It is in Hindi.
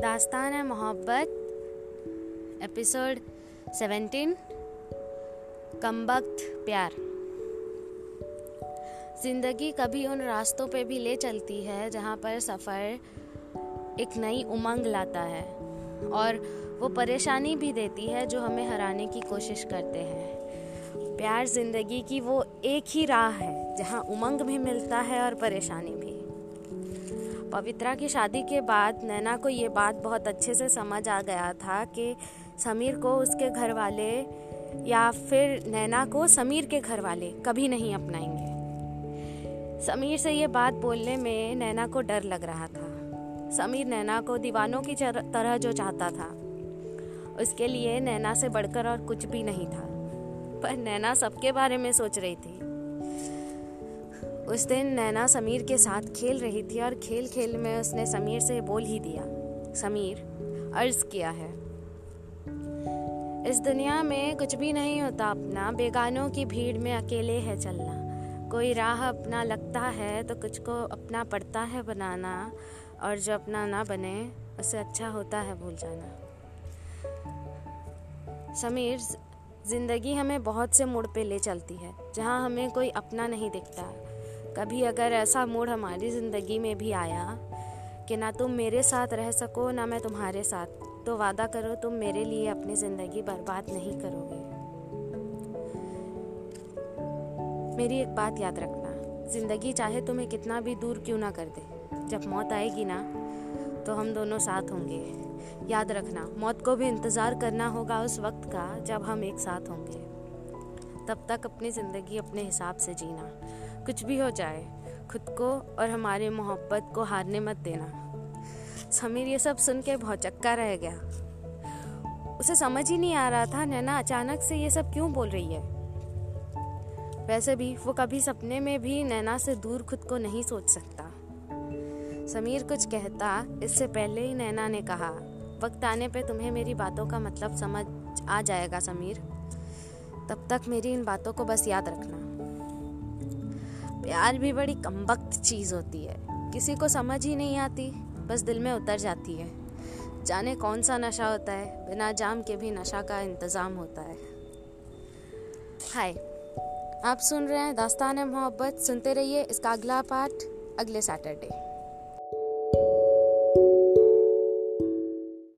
दास्तान है मोहब्बत, एपिसोड 17 कमबख्त प्यार। ज़िंदगी कभी उन रास्तों पे भी ले चलती है जहाँ पर सफ़र एक नई उमंग लाता है, और वो परेशानी भी देती है जो हमें हराने की कोशिश करते हैं। प्यार ज़िंदगी की वो एक ही राह है जहाँ उमंग भी मिलता है और परेशानी भी। पवित्रा की शादी के बाद नैना को ये बात बहुत अच्छे से समझ आ गया था कि समीर को उसके घर वाले या फिर नैना को समीर के घर वाले कभी नहीं अपनाएँगे। समीर से ये बात बोलने में नैना को डर लग रहा था। समीर नैना को दीवानों की तरह जो चाहता था। उसके लिए नैना से बढ़कर और कुछ भी नहीं था। पर नैना सबके बारे में सोच रही थी। उस दिन नैना समीर के साथ खेल रही थी और खेल खेल में उसने समीर से बोल ही दिया, समीर, अर्ज़ किया है। इस दुनिया में कुछ भी नहीं होता अपना, बेगानों की भीड़ में अकेले है चलना। कोई राह अपना लगता है तो कुछ को अपना पड़ता है बनाना, और जो अपना ना बने, उसे अच्छा होता है भूल जाना। समीर, ज़िंदगी हमें बहुत से मोड़ पे ले चलती है, जहाँ हमें कोई अपना नहीं दिखता। कभी अगर ऐसा मूड हमारी ज़िंदगी में भी आया कि ना तुम मेरे साथ रह सको, ना मैं तुम्हारे साथ तो वादा करो तुम मेरे लिए अपनी ज़िंदगी बर्बाद नहीं करोगे। मेरी एक बात याद रखना, ज़िंदगी चाहे तुम्हें कितना भी दूर क्यों ना कर दे, जब मौत आएगी ना तो हम दोनों साथ होंगे। याद रखना, मौत को भी इंतज़ार करना होगा उस वक्त का, जब हम एक साथ होंगे। तब तक अपनी ज़िंदगी अपने हिसाब से जीना। कुछ भी हो जाए, खुद को और हमारी मोहब्बत को हारने मत देना। समीर, ये सब सुन के बहुत चक्का रह गया। उसे समझ ही नहीं आ रहा था, नैना अचानक से ये सब क्यों बोल रही है? वैसे भी, वो कभी सपने में भी नैना से दूर खुद को नहीं सोच सकता। समीर कुछ कहता, इससे पहले ही नैना ने कहा, वक्त आने पे तुम्हें मेरी बातों का मतलब समझ आ जाएगा, समीर। तब तक मेरी इन बातों को बस याद रखना। प्यार भी बड़ी कमबख्त चीज़ होती है। किसी को समझ ही नहीं आती, बस दिल में उतर जाती है। जाने कौन सा नशा होता है, बिना जाम के भी नशा का इंतज़ाम होता है। हाय, आप सुन रहे हैं दास्तान मोहब्बत, सुनते रहिए इसका अगला पार्ट, अगले सैटरडे।